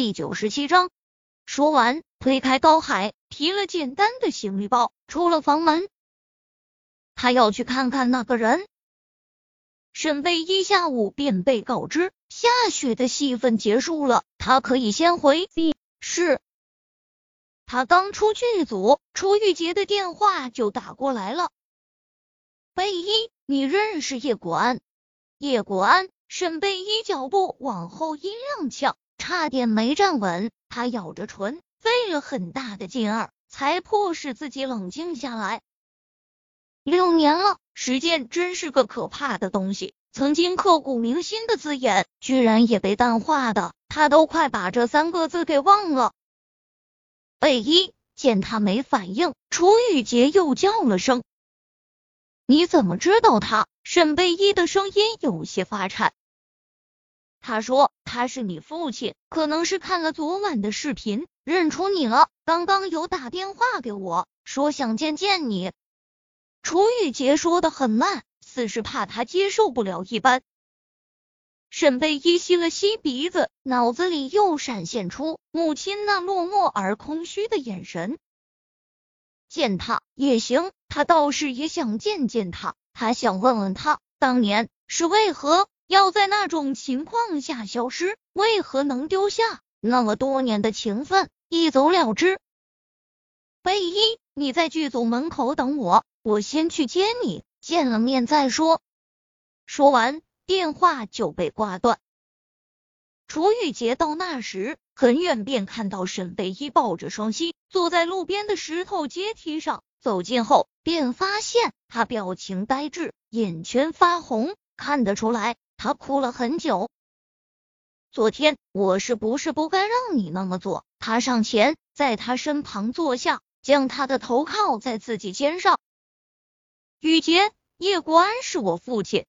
第九十七章。说完，推开高海，提了简单的行李包，出了房门。他要去看看那个人。沈贝一下午便被告知下雪的戏份结束了，他可以先回是。他刚出剧组，楚玉洁的电话就打过来了。贝一，你认识叶国安？叶国安。沈贝一脚步往后一踉跄，差点没站稳。他咬着唇，费了很大的劲儿，才迫使自己冷静下来。六年了，时间真是个可怕的东西。曾经刻骨铭心的字眼，居然也被淡化的，他都快把这三个字给忘了。贝一见他没反应，楚雨洁又叫了声：“你怎么知道他？”沈贝依的声音有些发颤。他说：“他是你父亲，可能是看了昨晚的视频，认出你了。刚刚有打电话给我，说想见见你。”楚雨洁说的很慢，似是怕他接受不了一般。沈贝依吸了吸鼻子，脑子里又闪现出母亲那落寞而空虚的眼神。见他也行，他倒是也想见见他，他想问问他当年是为何。要在那种情况下消失，为何能丢下那么多年的情分，一走了之？贝依，你在剧组门口等我，我先去接你，见了面再说。说完，电话就被挂断。楚雨洁到那时，很远便看到沈贝依抱着双膝坐在路边的石头阶梯上，走近后便发现他表情呆滞，眼圈发红，看得出来。他哭了很久。昨天我是不是不该让你那么做？他上前，在他身旁坐下，将他的头靠在自己肩上。雨洁，叶国安是我父亲。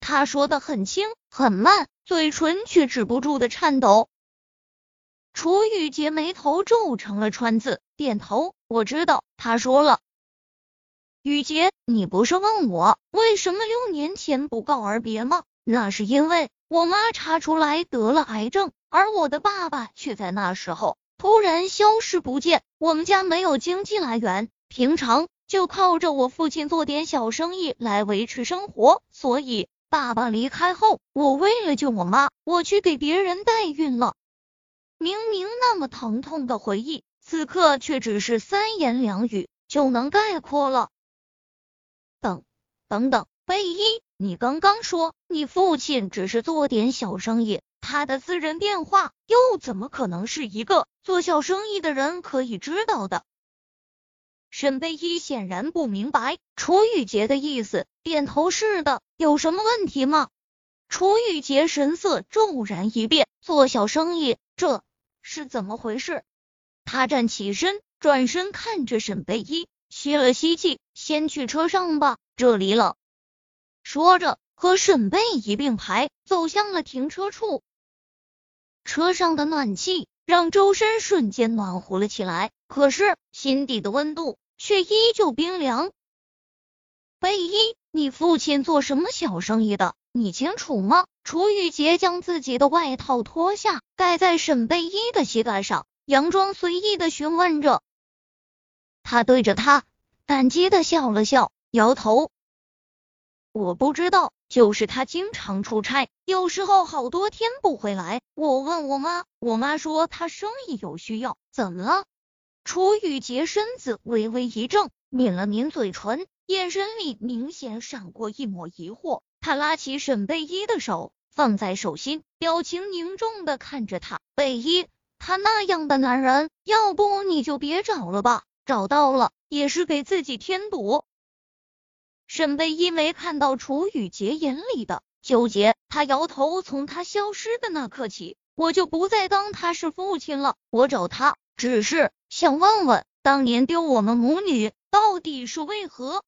他说的很轻很慢，嘴唇却止不住的颤抖。楚雨洁眉头皱成了川字，点头，我知道。他说了。雨洁，你不是问我为什么六年前不告而别吗？那是因为我妈查出来得了癌症，而我的爸爸却在那时候突然消失不见。我们家没有经济来源，平常就靠着我父亲做点小生意来维持生活。所以爸爸离开后，我为了救我妈，我去给别人代孕了。明明那么疼痛的回忆，此刻却只是三言两语就能概括了。等，等等，贝依。你刚刚说你父亲只是做点小生意，他的私人电话又怎么可能是一个做小生意的人可以知道的？沈贝依显然不明白楚雨洁的意思，点头是的。有什么问题吗？楚雨洁神色骤然一变，做小生意这是怎么回事？他站起身，转身看着沈贝依，吸了吸气，先去车上吧，这里冷。说着，和沈贝一并排走向了停车处。车上的暖气让周身瞬间暖和了起来，可是心底的温度却依旧冰凉。贝依，你父亲做什么小生意的？你清楚吗？楚雨洁将自己的外套脱下，盖在沈贝依的膝盖上，佯装随意的询问着。他对着他感激的笑了笑，摇头。我不知道，就是他经常出差，有时候好多天不回来。我问我妈，我妈说他生意有需要。怎么了？楚雨洁身子微微一怔，抿了抿嘴唇，眼神里明显闪过一抹疑惑。他拉起沈贝依的手，放在手心，表情凝重的看着他。贝依，他那样的男人，要不你就别找了吧，找到了也是给自己添堵。沈贝依没看到楚雨洁眼里的纠结，他摇头。从他消失的那刻起，我就不再当他是父亲了。我找他，只是想问问，当年丢我们母女到底是为何？